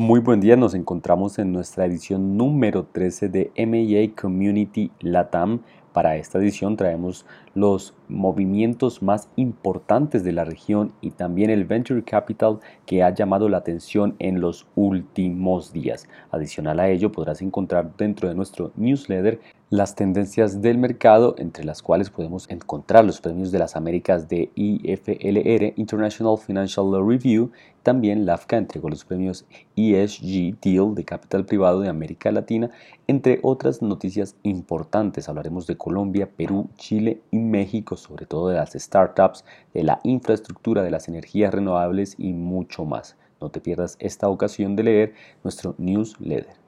Muy buen día, nos encontramos en nuestra edición número 13 de MA Community Latam. Para esta edición traemos los movimientos más importantes de la región y también el venture capital que ha llamado la atención en los últimos días. Adicional a ello podrás encontrar dentro de nuestro newsletter las tendencias del mercado, entre las cuales podemos encontrar los premios de las Américas de IFLR, International Financial Review, también LAFCA entregó los premios ESG Deal de Capital Privado de América Latina, entre otras noticias importantes. Hablaremos de Colombia, Perú, Chile y México, sobre todo de las startups, de la infraestructura, de las energías renovables y mucho más. No te pierdas esta ocasión de leer nuestro newsletter.